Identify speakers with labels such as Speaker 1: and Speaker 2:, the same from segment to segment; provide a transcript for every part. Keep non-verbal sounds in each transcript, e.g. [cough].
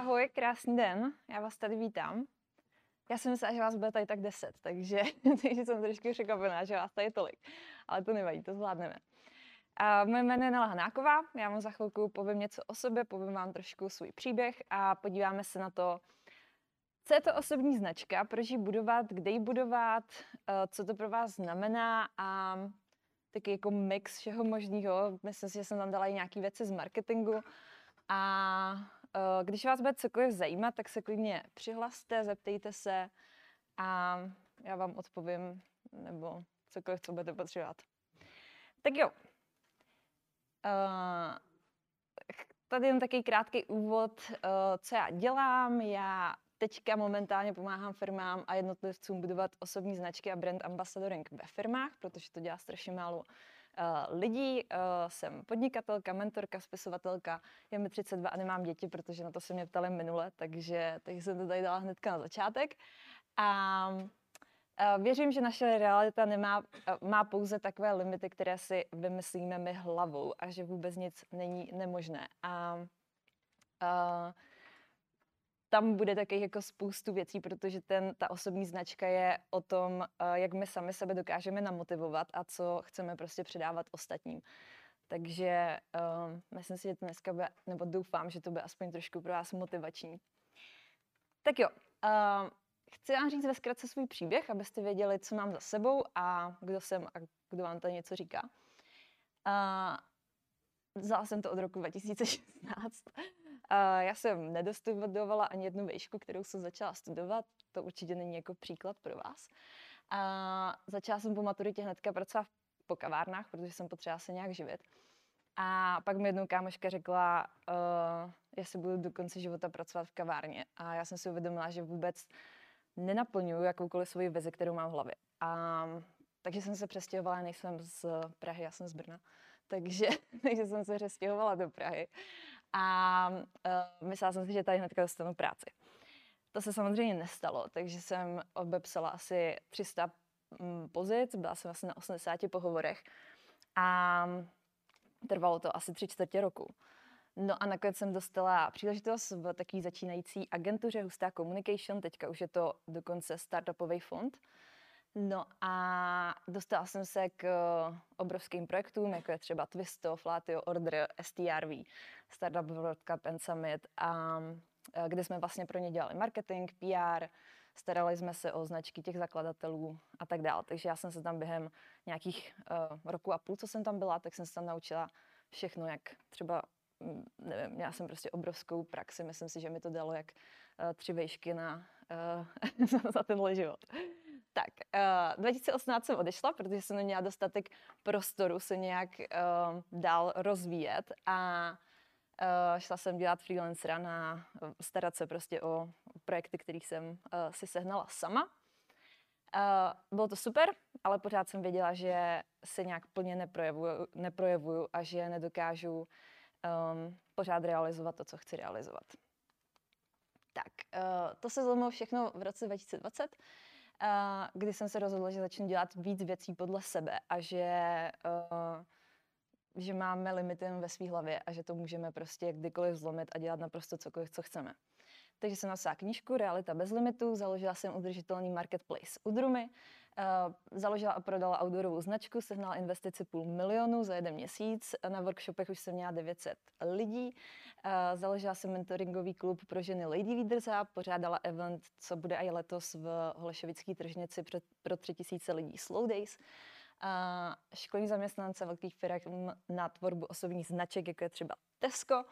Speaker 1: Ahoj, krásný den, já vás tady vítám. Já jsem myslela, že vás bude tady tak deset, takže, [laughs] takže jsem trošku překvapená, že vás tady tolik. Ale to nevadí, to zvládneme. A moje jméno je Nela Hanáková, já vám za chvilku povím něco o sobě, povím vám trošku svůj příběh a podíváme se na to, co je to osobní značka, proč ji budovat, kde ji budovat, eh, co to pro vás znamená a taky jako mix všeho možného. Myslím si, že jsem tam dala i nějaké věci z marketingu a když vás bude cokoliv zajímat, tak se klidně přihlaste, zeptejte se a já vám odpovím, nebo cokoliv, co budete potřebovat. Tak jo. Uh, tady jen takový krátký úvod, uh, co já dělám. Já teďka momentálně pomáhám firmám a jednotlivcům budovat osobní značky a brand ambassadoring ve firmách, protože to dělá strašně málo lidí. Uh, jsem podnikatelka, mentorka, spisovatelka, je mi 32 a nemám děti, protože na to se mě ptali minule, takže, takže jsem to tady dala hnedka na začátek. A uh, věřím, že naše realita nemá, má pouze takové limity, které si vymyslíme my hlavou a že vůbec nic není nemožné. A uh, tam bude taky jako spoustu věcí, protože ten, ta osobní značka je o tom, eh, jak my sami sebe dokážeme namotivovat a co chceme prostě předávat ostatním. Takže um, myslím si, že to dneska bude, nebo doufám, že to bude aspoň trošku pro vás motivační. Tak jo, um, chci vám říct ve zkratce svůj příběh, abyste věděli, co mám za sebou a kdo jsem a kdo vám to něco říká. Uh, vzala jsem to od roku [laughs] 2016 já jsem nedostudovala ani jednu výšku, kterou jsem začala studovat. To určitě není jako příklad pro vás. A začala jsem po maturitě hnedka pracovat po kavárnách, protože jsem potřebovala se nějak živit. A pak mi jednou kámoška řekla, uh, jestli budu do konce života pracovat v kavárně. A já jsem si uvědomila, že vůbec nenaplňuju jakoukoliv svoji vizi, kterou mám v hlavě. A, takže jsem se přestěhovala, nejsem z Prahy, já jsem z Brna. Takže, [laughs] takže jsem se přestěhovala do Prahy a uh, myslela jsem si, že tady hnedka dostanu práci. To se samozřejmě nestalo, takže jsem obepsala asi 300 mm, pozic, byla jsem asi na 80 pohovorech a trvalo to asi tři čtvrtě roku. No a nakonec jsem dostala příležitost v takové začínající agentuře Hustá Communication, teďka už je to dokonce startupový fond. No a dostala jsem se k obrovským projektům, jako je třeba Twisto, Flatio, Order, STRV, Startup World Cup and Summit, a, kde jsme vlastně pro ně dělali marketing, PR, starali jsme se o značky těch zakladatelů a tak dále. Takže já jsem se tam během nějakých uh, roku a půl, co jsem tam byla, tak jsem se tam naučila všechno, jak třeba, mm, nevím, měla jsem prostě obrovskou praxi, myslím si, že mi to dalo jak uh, tři vejšky na, uh, [laughs] za tenhle život. Tak, uh, 2018 jsem odešla, protože jsem neměla dostatek prostoru se nějak uh, dál rozvíjet a uh, šla jsem dělat freelancera na uh, starat se prostě o projekty, kterých jsem uh, si sehnala sama. Uh, bylo to super, ale pořád jsem věděla, že se nějak plně neprojevuju, neprojevuju a že nedokážu um, pořád realizovat to, co chci realizovat. Tak, uh, to se zlomilo všechno v roce 2020 kdy jsem se rozhodla, že začnu dělat víc věcí podle sebe a že, uh, že máme limity ve své hlavě a že to můžeme prostě kdykoliv zlomit a dělat naprosto cokoliv, co chceme. Takže jsem napsala knížku Realita bez limitů, založila jsem udržitelný marketplace Udrumy, založila a prodala outdoorovou značku, sehnala investici půl milionu za jeden měsíc, na workshopech už jsem měla 900 lidí, uh, založila jsem mentoringový klub pro ženy Lady Leaders a pořádala event, co bude i letos v Holešovické tržnici pro, pro 3000 lidí Slow Days. Uh, školní zaměstnance velkých firm na tvorbu osobních značek, jako je třeba Tesco,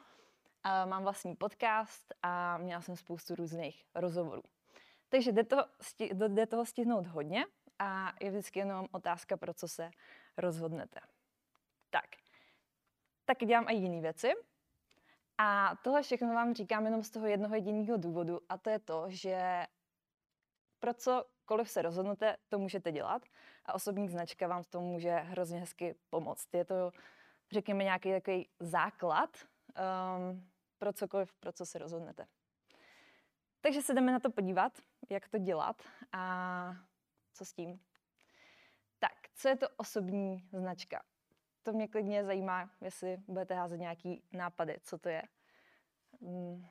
Speaker 1: mám vlastní podcast a měla jsem spoustu různých rozhovorů. Takže jde toho, jde toho stihnout hodně a je vždycky jenom otázka, pro co se rozhodnete. Tak, taky dělám i jiné věci. A tohle všechno vám říkám jenom z toho jednoho jediného důvodu a to je to, že pro cokoliv se rozhodnete, to můžete dělat a osobní značka vám v tom může hrozně hezky pomoct. Je to, řekněme, nějaký takový základ, um, pro cokoliv, pro co se rozhodnete. Takže se jdeme na to podívat, jak to dělat a co s tím. Tak, co je to osobní značka? To mě klidně zajímá, jestli budete házet nějaký nápady, co to je. Hmm.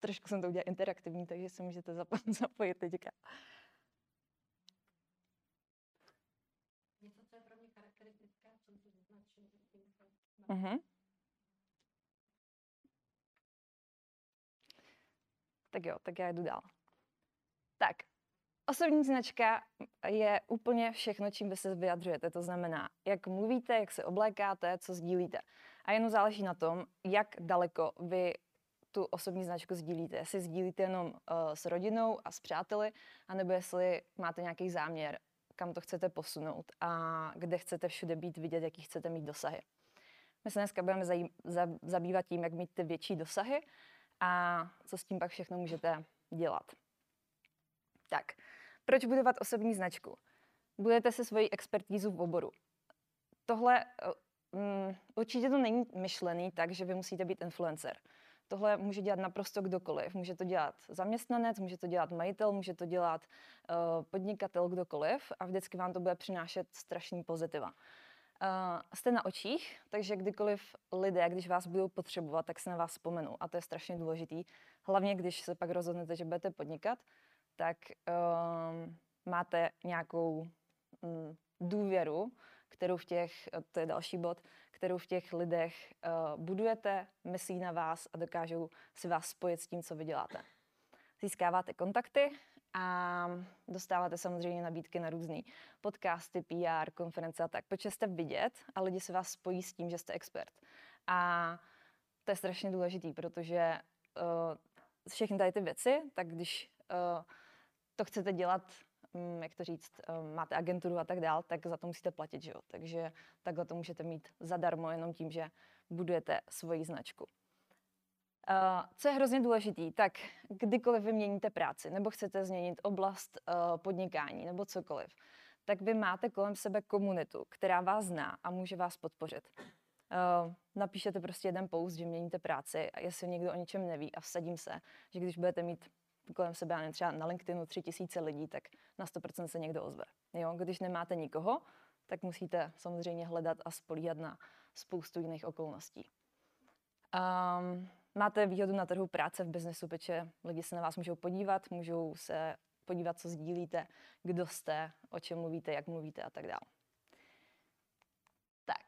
Speaker 1: trošku jsem to udělala interaktivní, takže se můžete [laughs] zapojit teďka. Něco, co je pro mě charakteristické, co Uh-huh. Tak jo, tak já jdu dál. Tak, osobní značka je úplně všechno, čím vy se vyjadřujete. To znamená, jak mluvíte, jak se oblékáte, co sdílíte. A jenom záleží na tom, jak daleko vy tu osobní značku sdílíte. Jestli sdílíte jenom uh, s rodinou a s přáteli, anebo jestli máte nějaký záměr, kam to chcete posunout a kde chcete všude být vidět, jaký chcete mít dosahy. My se dneska budeme zajím, za, zabývat tím, jak mít ty větší dosahy a co s tím pak všechno můžete dělat. Tak, proč budovat osobní značku? Budete se svoji expertízu v oboru. Tohle um, určitě to není myšlený tak, že vy musíte být influencer. Tohle může dělat naprosto kdokoliv. Může to dělat zaměstnanec, může to dělat majitel, může to dělat uh, podnikatel, kdokoliv a vždycky vám to bude přinášet strašný pozitiva. Uh, jste na očích, takže kdykoliv lidé, když vás budou potřebovat, tak se na vás vzpomenou. A to je strašně důležitý. Hlavně, když se pak rozhodnete, že budete podnikat, tak uh, máte nějakou um, důvěru, kterou v těch, to je další bod, kterou v těch lidech uh, budujete, myslí na vás a dokážou si vás spojit s tím, co vy děláte. Získáváte kontakty a dostáváte samozřejmě nabídky na různé podcasty, PR, konference a tak, protože jste vidět a lidi se vás spojí s tím, že jste expert. A to je strašně důležitý, protože uh, všechny tady ty věci, tak když uh, to chcete dělat Mm, jak to říct, eh, máte agenturu a tak dál, tak za to musíte platit, že jo? Takže takhle to můžete mít zadarmo jenom tím, že budujete svoji značku. Uh, co je hrozně důležitý, tak kdykoliv vyměníte práci nebo chcete změnit oblast uh, podnikání nebo cokoliv, tak vy máte kolem sebe komunitu, která vás zná a může vás podpořit. Napíšete prostě jeden post, že měníte práci a jestli někdo o něčem neví a vsadím se, že když budete mít kolem sebe, nevím, třeba na LinkedInu tři tisíce lidí, tak na 100% se někdo ozve. Jo? Když nemáte nikoho, tak musíte samozřejmě hledat a spolíhat na spoustu jiných okolností. Um, máte výhodu na trhu práce v biznesu, protože lidi se na vás můžou podívat, můžou se podívat, co sdílíte, kdo jste, o čem mluvíte, jak mluvíte a tak dále. Tak,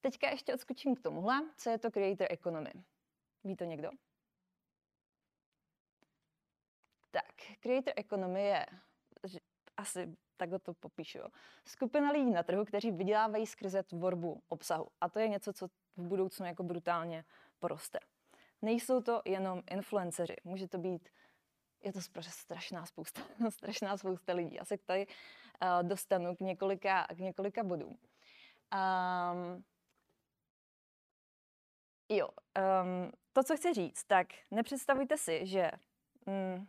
Speaker 1: teďka ještě odskočím k tomuhle, co je to creator economy. Ví to někdo? Tak, creator economy je, asi takhle to popíšu, skupina lidí na trhu, kteří vydělávají skrze tvorbu obsahu. A to je něco, co v budoucnu jako brutálně poroste. Nejsou to jenom influenceři, může to být, je to strašná spousta, [laughs] strašná spousta lidí. Já se tady uh, dostanu k několika, k několika bodům. Um, jo, um, to, co chci říct, tak nepředstavujte si, že mm,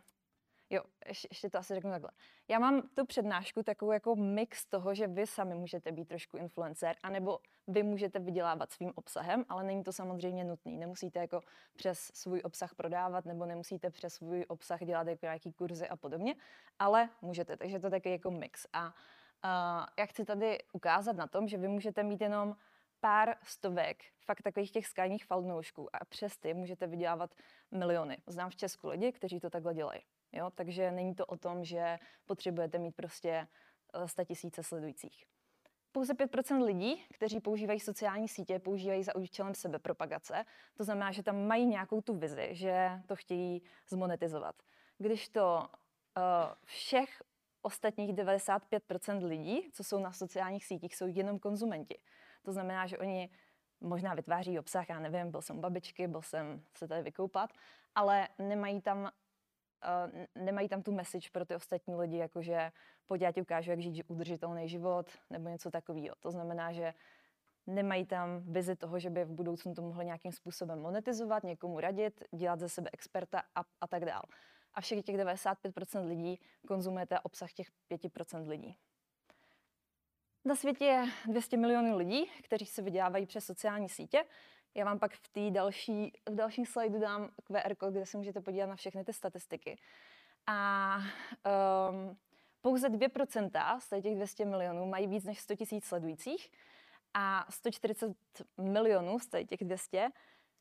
Speaker 1: Jo, ještě, ještě to asi řeknu takhle. Já mám tu přednášku takovou jako mix toho, že vy sami můžete být trošku influencer, anebo vy můžete vydělávat svým obsahem, ale není to samozřejmě nutný. Nemusíte jako přes svůj obsah prodávat, nebo nemusíte přes svůj obsah dělat jako nějaký kurzy a podobně, ale můžete, takže to taky jako mix. A uh, já chci tady ukázat na tom, že vy můžete mít jenom pár stovek fakt takových těch skajních falnoušků a přes ty můžete vydělávat miliony. Znám v Česku lidi, kteří to takhle dělají. Jo? Takže není to o tom, že potřebujete mít prostě 100 eh, tisíce sledujících. Pouze 5% lidí, kteří používají sociální sítě, používají za účelem sebepropagace. To znamená, že tam mají nějakou tu vizi, že to chtějí zmonetizovat. Když to uh, všech ostatních 95% lidí, co jsou na sociálních sítích, jsou jenom konzumenti. To znamená, že oni možná vytváří obsah, já nevím, byl jsem babičky, byl jsem se tady vykoupat, ale nemají tam nemají tam tu message pro ty ostatní lidi, jakože pojď já ti ukážu, jak žít udržitelný život, nebo něco takového. To znamená, že nemají tam vizi toho, že by v budoucnu to mohli nějakým způsobem monetizovat, někomu radit, dělat ze sebe experta a, a tak dál. A všech těch 95% lidí konzumujete obsah těch 5% lidí. Na světě je 200 milionů lidí, kteří se vydělávají přes sociální sítě já vám pak v té další, v další slajdu dám QR kód, kde se můžete podívat na všechny ty statistiky. A um, pouze 2% z těch 200 milionů mají víc než 100 000 sledujících a 140 milionů z těch 200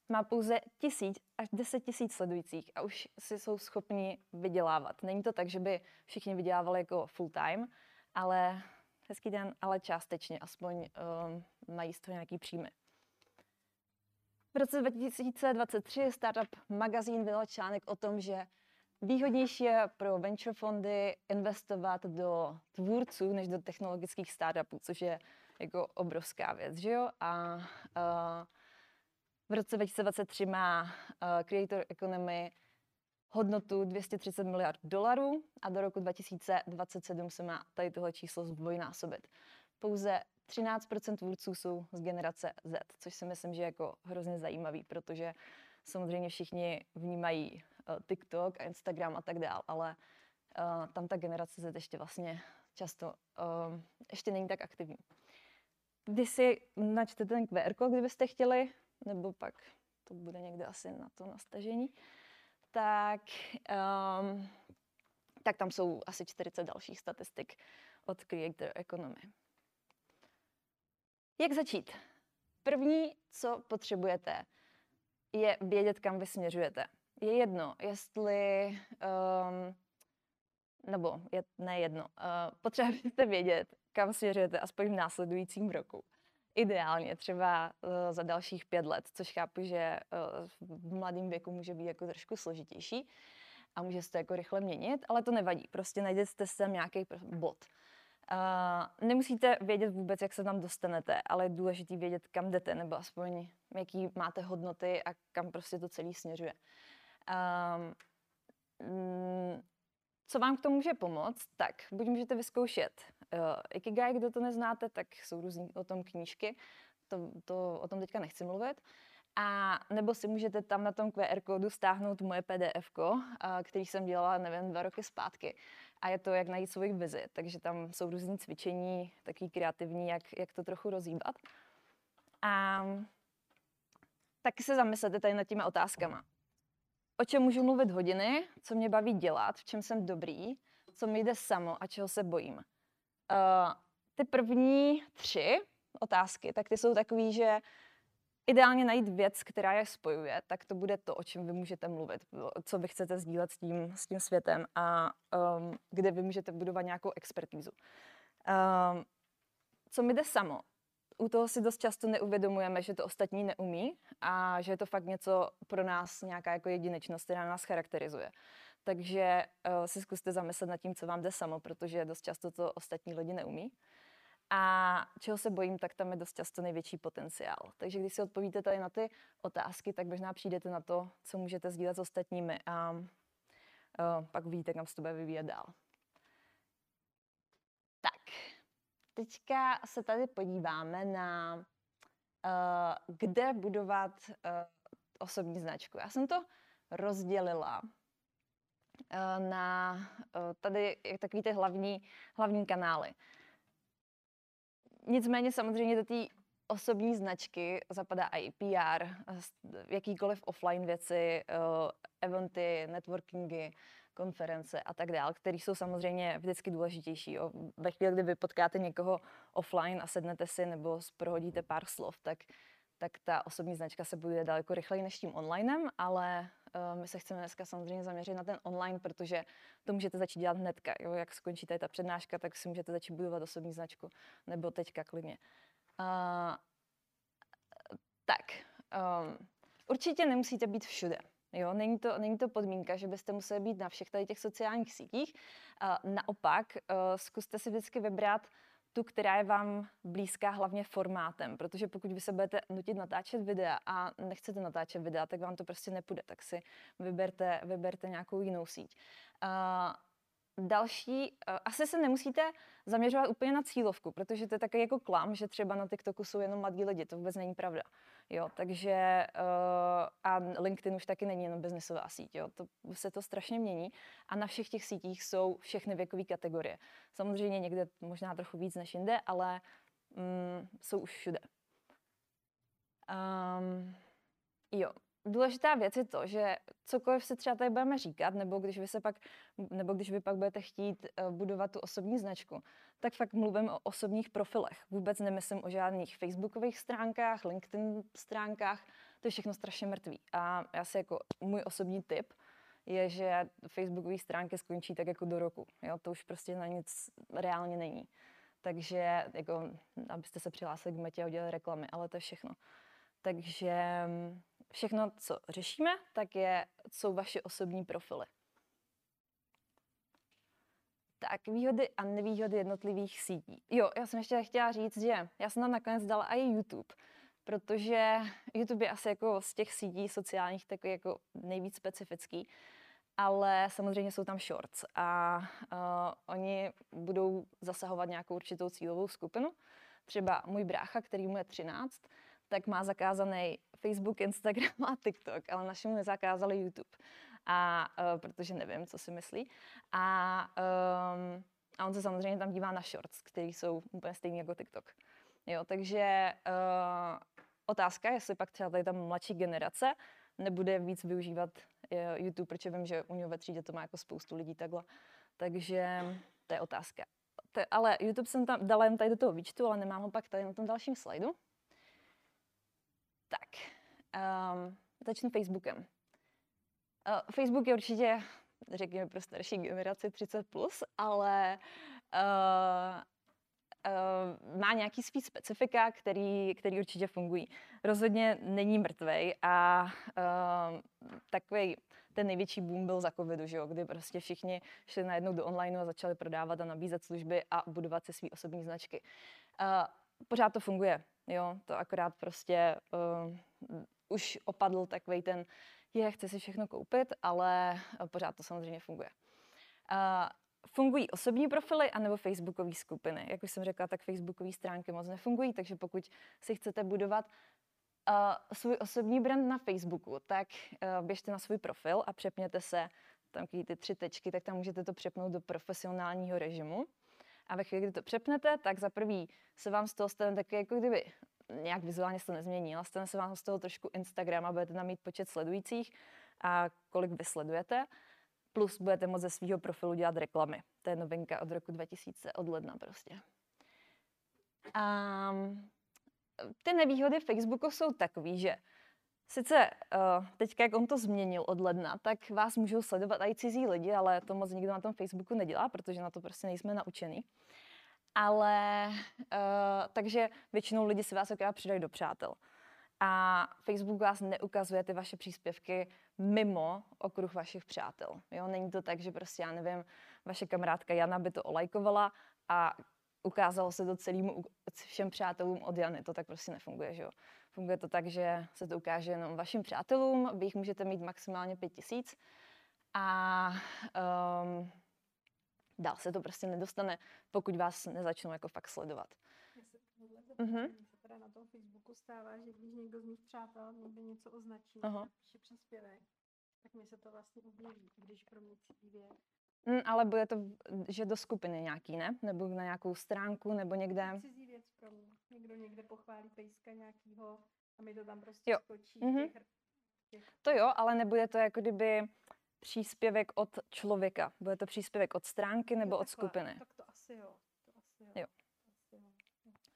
Speaker 1: má pouze tisíc až deset tisíc sledujících a už si jsou schopni vydělávat. Není to tak, že by všichni vydělávali jako full time, ale hezký den, ale částečně, aspoň um, mají z toho nějaký příjmy. V roce 2023 Startup Magazine vydal článek o tom, že výhodnější je pro venture fondy investovat do tvůrců než do technologických startupů, což je jako obrovská věc, že jo? A uh, v roce 2023 má uh, Creator Economy hodnotu 230 miliard dolarů a do roku 2027 se má tady tohle číslo zdvojnásobit. Pouze 13 tvůrců jsou z generace Z, což si myslím, že je jako hrozně zajímavý, protože samozřejmě všichni vnímají uh, TikTok a Instagram a tak dál, ale uh, tam ta generace Z ještě vlastně často uh, ještě není tak aktivní. Když si načtete ten QR kód, kdybyste chtěli, nebo pak to bude někde asi na to nastažení, tak, um, tak tam jsou asi 40 dalších statistik od Creator Economy. Jak začít? První, co potřebujete, je vědět, kam vy směřujete. Je jedno, jestli, um, nebo je, ne jedno, uh, potřebujete vědět, kam směřujete aspoň v následujícím roku. Ideálně třeba uh, za dalších pět let, což chápu, že uh, v mladém věku může být jako trošku složitější a může se to jako rychle měnit, ale to nevadí. Prostě najdete si tam nějaký bod. Uh, nemusíte vědět vůbec, jak se tam dostanete, ale je důležité vědět, kam jdete, nebo aspoň jaký máte hodnoty a kam prostě to celé směřuje. Um, co vám k tomu může pomoct? Tak, buď můžete vyzkoušet uh, Ikigai, kdo to neznáte, tak jsou různé o tom knížky, to, to o tom teďka nechci mluvit. A nebo si můžete tam na tom QR kódu stáhnout moje PDF, který jsem dělala, nevím, dva roky zpátky. A je to, jak najít svůj vizi. Takže tam jsou různé cvičení, takový kreativní, jak, jak to trochu rozhýbat. A taky se zamyslete tady nad těmi otázkama. O čem můžu mluvit hodiny, co mě baví dělat, v čem jsem dobrý, co mi jde samo a čeho se bojím. Uh, ty první tři otázky, tak ty jsou takový, že ideálně najít věc, která je spojuje, tak to bude to, o čem vy můžete mluvit, co vy chcete sdílet s tím, s tím světem a um, kde vy můžete budovat nějakou expertízu. Um, co mi jde samo? U toho si dost často neuvědomujeme, že to ostatní neumí a že je to fakt něco pro nás, nějaká jako jedinečnost, která nás charakterizuje. Takže uh, si zkuste zamyslet nad tím, co vám jde samo, protože dost často to ostatní lidi neumí. A čeho se bojím, tak tam je dost často největší potenciál. Takže když si odpovíte tady na ty otázky, tak možná přijdete na to, co můžete sdílet s ostatními a uh, pak uvidíte, kam se to bude vyvíjet dál. Tak, teďka se tady podíváme na, uh, kde budovat uh, osobní značku. Já jsem to rozdělila na tady takový ty hlavní, hlavní kanály. Nicméně samozřejmě do té osobní značky zapadá i PR, jakýkoliv offline věci, eh, eventy, networkingy, konference a tak dále, které jsou samozřejmě vždycky důležitější. Jo. Ve chvíli, kdy vy potkáte někoho offline a sednete si nebo prohodíte pár slov, tak, tak ta osobní značka se bude daleko rychleji než tím onlinem, ale my se chceme dneska samozřejmě zaměřit na ten online, protože to můžete začít dělat hnedka. Jo. Jak skončí tady ta přednáška, tak si můžete začít budovat osobní značku, nebo teďka klidně. Uh, tak, um, určitě nemusíte být všude. Jo, není to, není to podmínka, že byste museli být na všech tady těch sociálních sítích. Uh, naopak, uh, zkuste si vždycky vybrat tu, která je vám blízká hlavně formátem, protože pokud vy se budete nutit natáčet videa a nechcete natáčet videa, tak vám to prostě nepůjde, tak si vyberte, vyberte nějakou jinou síť. Uh, Další, asi se nemusíte zaměřovat úplně na cílovku, protože to je takový jako klam, že třeba na TikToku jsou jenom mladí lidi, to vůbec není pravda. Jo, takže uh, a LinkedIn už taky není jenom biznesová síť, jo, to se to strašně mění a na všech těch sítích jsou všechny věkové kategorie. Samozřejmě někde možná trochu víc než jinde, ale um, jsou už všude. Um, jo, důležitá věc je to, že cokoliv si třeba tady budeme říkat, nebo když vy, se pak, nebo když vy pak budete chtít uh, budovat tu osobní značku, tak fakt mluvím o osobních profilech. Vůbec nemyslím o žádných facebookových stránkách, LinkedIn stránkách, to je všechno strašně mrtvý. A já si jako můj osobní tip je, že facebookové stránky skončí tak jako do roku. Jo? To už prostě na nic reálně není. Takže jako, abyste se přihlásili k metě a udělali reklamy, ale to je všechno. Takže mm, všechno, co řešíme, tak je, jsou vaše osobní profily. Tak, výhody a nevýhody jednotlivých sítí. Jo, já jsem ještě chtěla říct, že já jsem tam nakonec dala i YouTube, protože YouTube je asi jako z těch sítí sociálních takový jako nejvíc specifický, ale samozřejmě jsou tam shorts a uh, oni budou zasahovat nějakou určitou cílovou skupinu. Třeba můj brácha, který mu je 13, tak má zakázaný Facebook, Instagram a TikTok, ale našemu nezakázali YouTube. A uh, protože nevím, co si myslí. A, um, a on se samozřejmě tam dívá na shorts, které jsou úplně stejný jako TikTok. Jo, takže uh, otázka, jestli pak třeba tady ta mladší generace nebude víc využívat uh, YouTube, protože vím, že u něho ve třídě to má jako spoustu lidí takhle. Takže to je otázka. To, ale YouTube jsem tam dala jen tady do toho výčtu, ale nemám ho pak tady na tom dalším slajdu. Um, začnu Facebookem. Uh, Facebook je určitě, řekněme, pro starší generaci 30+, plus, ale uh, uh, má nějaký svý specifika, který, který určitě fungují. Rozhodně není mrtvej a uh, takový ten největší boom byl za covidu, že jo, kdy prostě všichni šli najednou do online a začali prodávat a nabízet služby a budovat si své osobní značky. Uh, pořád to funguje, jo, to akorát prostě uh, už opadl takový ten, je, chci si všechno koupit, ale pořád to samozřejmě funguje. Uh, fungují osobní profily anebo facebookové skupiny. Jak už jsem řekla, tak facebookové stránky moc nefungují, takže pokud si chcete budovat uh, svůj osobní brand na Facebooku, tak uh, běžte na svůj profil a přepněte se tam ty tři tečky, tak tam můžete to přepnout do profesionálního režimu. A ve chvíli, kdy to přepnete, tak za prvý se vám z toho stane taky, jako kdyby nějak vizuálně se to nezmění, ale stane se vám z toho trošku Instagram a budete tam mít počet sledujících a kolik vy sledujete. Plus budete moct ze svého profilu dělat reklamy. To je novinka od roku 2000, od ledna prostě. A ty nevýhody Facebooku jsou takové, že sice uh, teďka, jak on to změnil od ledna, tak vás můžou sledovat i cizí lidi, ale to moc nikdo na tom Facebooku nedělá, protože na to prostě nejsme naučený. Ale uh, takže většinou lidi si vás akorát přidají do přátel. A Facebook vás neukazuje ty vaše příspěvky mimo okruh vašich přátel. Jo? Není to tak, že prostě, já nevím, vaše kamarádka Jana by to olajkovala a ukázalo se to celému všem přátelům od Jany. To tak prostě nefunguje, že jo. Funguje to tak, že se to ukáže jenom vašim přátelům, vy jich můžete mít maximálně pět tisíc a um, dál se to prostě nedostane, pokud vás nezačnou jako fakt sledovat.
Speaker 2: Mm-hmm. se teda na tom Facebooku stává, že když někdo z mých přátel někde něco označí, uh-huh. příspěvek, tak mi se to vlastně objeví, když pro mě citlivě
Speaker 1: Mm, ale bude to, že do skupiny nějaký, ne? Nebo na nějakou stránku, nebo někde?
Speaker 2: Cizí věc pro mě. Někdo někde pochválí pejska nějakýho a mi to tam prostě
Speaker 1: jo.
Speaker 2: skočí. Mm-hmm.
Speaker 1: To jo, ale nebude to jako kdyby příspěvek od člověka. Bude to příspěvek od stránky nebo jo, od skupiny.
Speaker 2: Tak to asi jo. To asi jo.
Speaker 1: jo.
Speaker 2: Asi jo.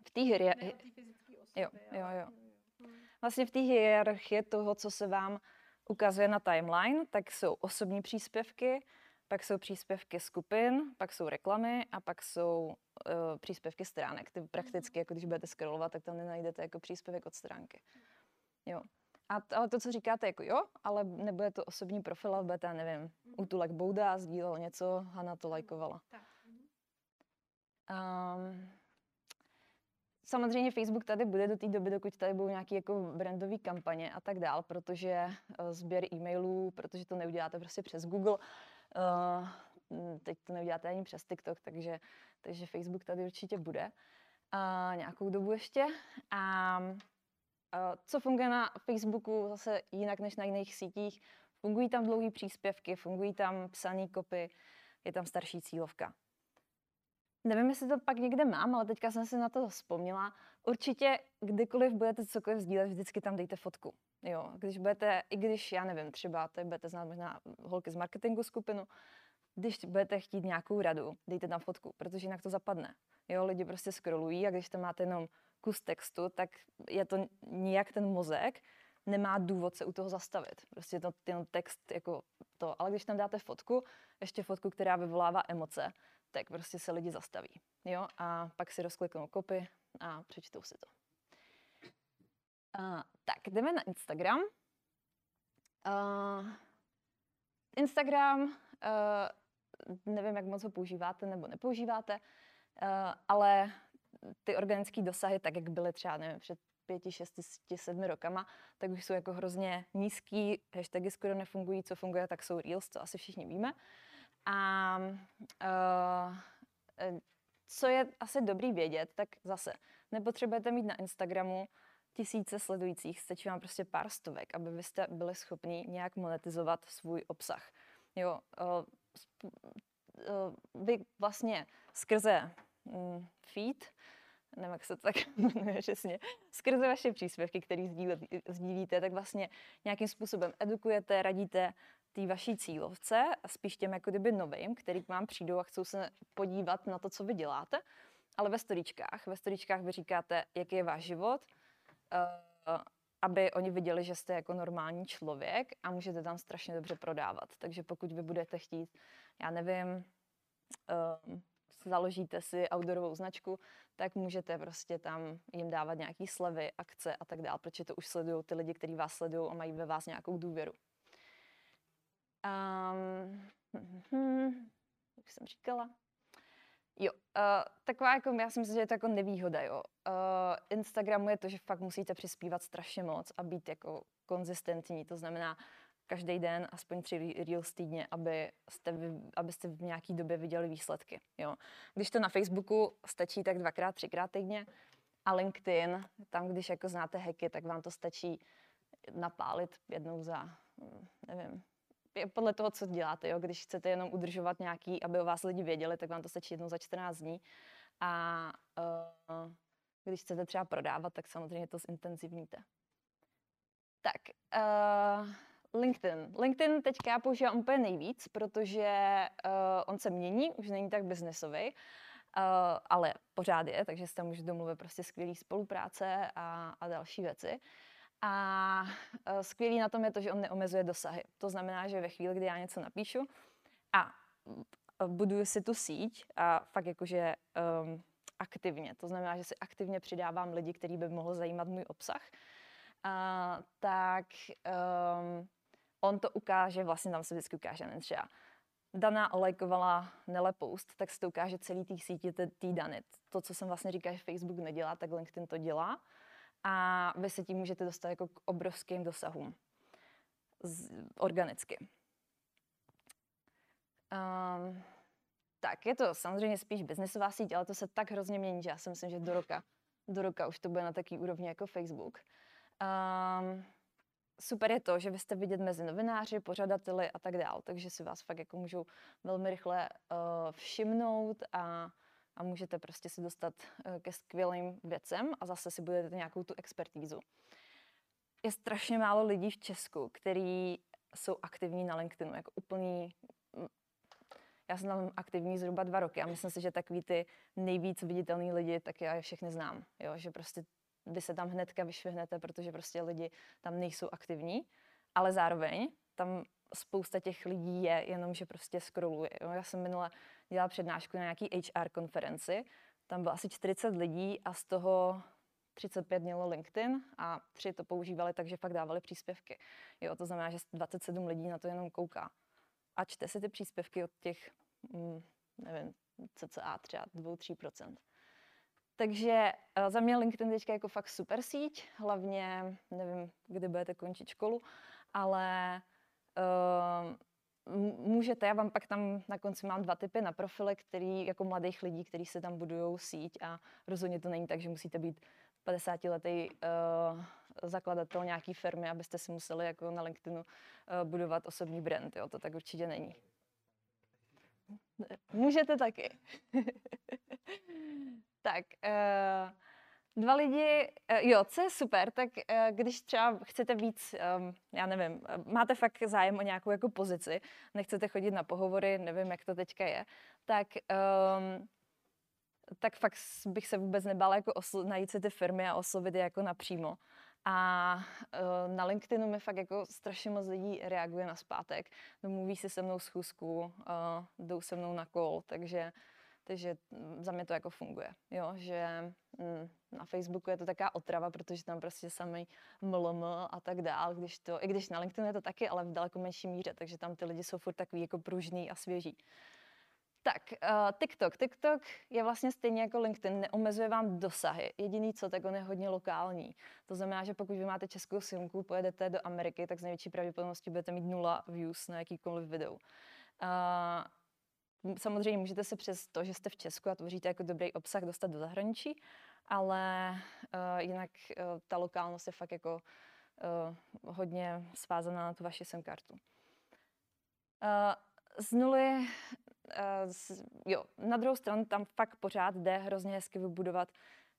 Speaker 1: V té hry... Jo, jo, jo. Hmm. Vlastně v té hierarchii toho, co se vám ukazuje na timeline, tak jsou osobní příspěvky, pak jsou příspěvky skupin, pak jsou reklamy a pak jsou uh, příspěvky stránek. Ty prakticky, jako když budete scrollovat, tak tam nenajdete jako příspěvek od stránky. Jo. A t- ale to, co říkáte, jako jo, ale nebude to osobní profil, ale budete, nevím, útulek Bouda sdílel něco, Hana to lajkovala. Um, samozřejmě Facebook tady bude do té doby, dokud tady budou nějaké jako brandové kampaně a tak dál, protože uh, sběr e-mailů, protože to neuděláte prostě přes Google, Uh, teď to neuděláte ani přes TikTok, takže, takže Facebook tady určitě bude. Uh, nějakou dobu ještě. A uh, co funguje na Facebooku zase jinak než na jiných sítích, fungují tam dlouhé příspěvky, fungují tam psaný kopy, je tam starší cílovka. Nevím, jestli to pak někde mám, ale teďka jsem si na to vzpomněla. Určitě, kdykoliv budete cokoliv sdílet, vždycky tam dejte fotku. Jo, když budete, i když, já nevím, třeba to budete znát možná holky z marketingu skupinu, když budete chtít nějakou radu, dejte tam fotku, protože jinak to zapadne. Jo, lidi prostě scrollují a když tam máte jenom kus textu, tak je to nijak ten mozek nemá důvod se u toho zastavit. Prostě to, ten text jako to. Ale když tam dáte fotku, ještě fotku, která vyvolává emoce, tak prostě se lidi zastaví. Jo? A pak si rozkliknou kopy a přečtou si to. Uh, tak, jdeme na Instagram. Uh, Instagram, uh, nevím, jak moc ho používáte nebo nepoužíváte, uh, ale ty organické dosahy, tak jak byly třeba nevím, před pěti, šesti, sedmi rokama, tak už jsou jako hrozně nízký, hashtagy skoro nefungují, co funguje, tak jsou Reels, co asi všichni víme. A uh, co je asi dobrý vědět, tak zase nepotřebujete mít na Instagramu tisíce sledujících, stačí vám prostě pár stovek, aby vy jste byli schopni nějak monetizovat svůj obsah. Jo, uh, uh, vy vlastně skrze um, feed nevím, jak se to tak [laughs] jmenuje přesně, skrze vaše příspěvky, které sdílíte, tak vlastně nějakým způsobem edukujete, radíte té vaší cílovce spíš těm jako kdyby novým, který k vám přijdou a chcou se podívat na to, co vy děláte. Ale ve storičkách, ve storičkách vy říkáte, jaký je váš život, uh, aby oni viděli, že jste jako normální člověk a můžete tam strašně dobře prodávat. Takže pokud vy budete chtít, já nevím, uh, založíte si outdoorovou značku, tak můžete prostě tam jim dávat nějaký slevy, akce a tak dále, protože to už sledují ty lidi, kteří vás sledují a mají ve vás nějakou důvěru. Um, hm, [laughs] jak jsem říkala. Jo, uh, taková jako, já si myslím, že je to jako nevýhoda, jo. Uh, Instagramu je to, že fakt musíte přispívat strašně moc a být jako konzistentní, to znamená, každý den aspoň tři reels týdně, aby jste, abyste v nějaký době viděli výsledky. Jo. Když to na Facebooku stačí tak dvakrát, třikrát týdně a LinkedIn, tam když jako znáte hacky, tak vám to stačí napálit jednou za, nevím, podle toho, co děláte. Jo. Když chcete jenom udržovat nějaký, aby o vás lidi věděli, tak vám to stačí jednou za 14 dní. A uh, když chcete třeba prodávat, tak samozřejmě to zintenzivníte. Tak, uh, LinkedIn. LinkedIn teďka používám úplně nejvíc, protože uh, on se mění, už není tak biznesový, uh, ale pořád je, takže se tam může domluvit prostě skvělý spolupráce a, a další věci. A uh, skvělý na tom je to, že on neomezuje dosahy. To znamená, že ve chvíli, kdy já něco napíšu a buduju si tu síť a fakt jakože um, aktivně, to znamená, že si aktivně přidávám lidi, který by mohl zajímat můj obsah, uh, tak um, on to ukáže, vlastně tam se vždycky ukáže, ne třeba Dana olajkovala Nele post, tak se to ukáže celý té sítě té Dany. To, co jsem vlastně říkal, že Facebook nedělá, tak LinkedIn to dělá. A vy se tím můžete dostat jako k obrovským dosahům. Z, organicky. Um, tak, je to samozřejmě spíš biznesová síť, ale to se tak hrozně mění, že já si myslím, že do roka, do roka už to bude na taký úrovni jako Facebook. Um, super je to, že vy jste vidět mezi novináři, pořadateli a tak dál, takže si vás fakt jako můžou velmi rychle uh, všimnout a, a můžete prostě si dostat uh, ke skvělým věcem a zase si budete nějakou tu expertízu. Je strašně málo lidí v Česku, kteří jsou aktivní na LinkedInu, jako úplný já jsem tam aktivní zhruba dva roky a myslím si, že takový ty nejvíc viditelný lidi, tak já je všechny znám. Jo? Že prostě vy se tam hnedka vyšvihnete, protože prostě lidi tam nejsou aktivní, ale zároveň tam spousta těch lidí je jenom, že prostě scrolluje. Já jsem minule dělala přednášku na nějaký HR konferenci, tam bylo asi 40 lidí a z toho 35 mělo LinkedIn a tři to používali tak, že fakt dávali příspěvky. Jo, to znamená, že 27 lidí na to jenom kouká. A čte si ty příspěvky od těch, mm, nevím, cca třeba 2-3%. Takže uh, za mě LinkedIn teďka jako fakt super síť, hlavně, nevím, kdy budete končit školu, ale uh, můžete, já vám pak tam na konci mám dva typy na profile, který jako mladých lidí, kteří se tam budují síť a rozhodně to není tak, že musíte být 50 letý uh, zakladatel nějaký firmy, abyste si museli jako na LinkedInu uh, budovat osobní brand, jo, to tak určitě není. Můžete taky. [laughs] tak, uh, dva lidi, uh, jo, co je super, tak uh, když třeba chcete víc, um, já nevím, máte fakt zájem o nějakou jako pozici, nechcete chodit na pohovory, nevím, jak to teďka je, tak um, tak fakt bych se vůbec nebála jako oslo- najít si ty firmy a oslovit je jako napřímo A uh, na LinkedInu mi fakt jako strašně moc lidí reaguje na zpátek. Domluví si se mnou schůzku, uh, jdou se mnou na kol, takže, takže za mě to jako funguje. Jo, že mm, na Facebooku je to taká otrava, protože tam prostě samý mlm a tak dál, když to, i když na LinkedInu je to taky, ale v daleko menší míře, takže tam ty lidi jsou furt takový jako pružný a svěží. Tak, uh, TikTok. TikTok je vlastně stejně jako LinkedIn, neomezuje vám dosahy. Jediný co, tak on je hodně lokální. To znamená, že pokud vy máte českou simku, pojedete do Ameriky, tak z největší pravděpodobností budete mít nula views na jakýkoliv video. Uh, samozřejmě můžete se přes to, že jste v Česku a tvoříte jako dobrý obsah, dostat do zahraničí, ale uh, jinak uh, ta lokálnost je fakt jako uh, hodně svázaná na tu vaši SIM kartu. Uh, z nuly uh, jo, na druhou stranu tam fakt pořád jde hrozně hezky vybudovat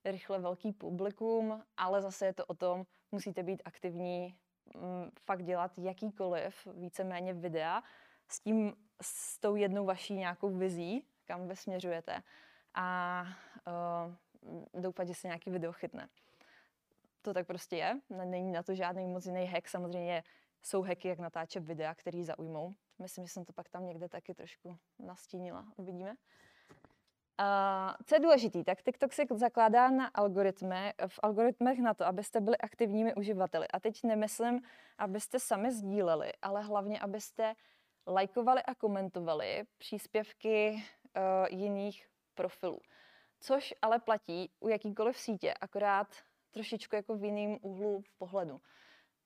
Speaker 1: rychle velký publikum, ale zase je to o tom, musíte být aktivní, m, fakt dělat jakýkoliv, víceméně videa, s tím, s tou jednou vaší nějakou vizí, kam vy směřujete a uh, doufat, že se nějaký video chytne. To tak prostě je, není na to žádný moc jiný hack, samozřejmě jsou hacky, jak natáčet videa, který zaujmou. Myslím, že jsem to pak tam někde taky trošku nastínila. Uvidíme. Uh, co je důležité, tak TikTok se zakládá na algoritmy, v algoritmech na to, abyste byli aktivními uživateli. A teď nemyslím, abyste sami sdíleli, ale hlavně, abyste lajkovali a komentovali příspěvky uh, jiných profilů. Což ale platí u jakýkoliv sítě, akorát trošičku jako v jiném úhlu pohledu.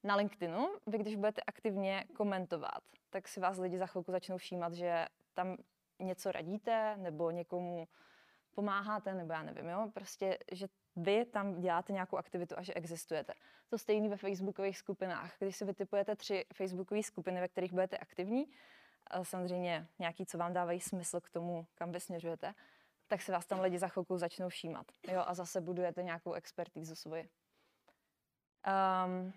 Speaker 1: Na LinkedInu, vy když budete aktivně komentovat, tak si vás lidi za chvilku začnou všímat, že tam něco radíte, nebo někomu pomáháte, nebo já nevím, jo? prostě, že vy tam děláte nějakou aktivitu a že existujete. To stejné ve facebookových skupinách. Když si vytipujete tři facebookové skupiny, ve kterých budete aktivní, samozřejmě nějaký, co vám dávají smysl k tomu, kam vy směřujete, tak se vás tam lidi za chvilku začnou všímat. Jo? A zase budujete nějakou expertízu svoji. Um,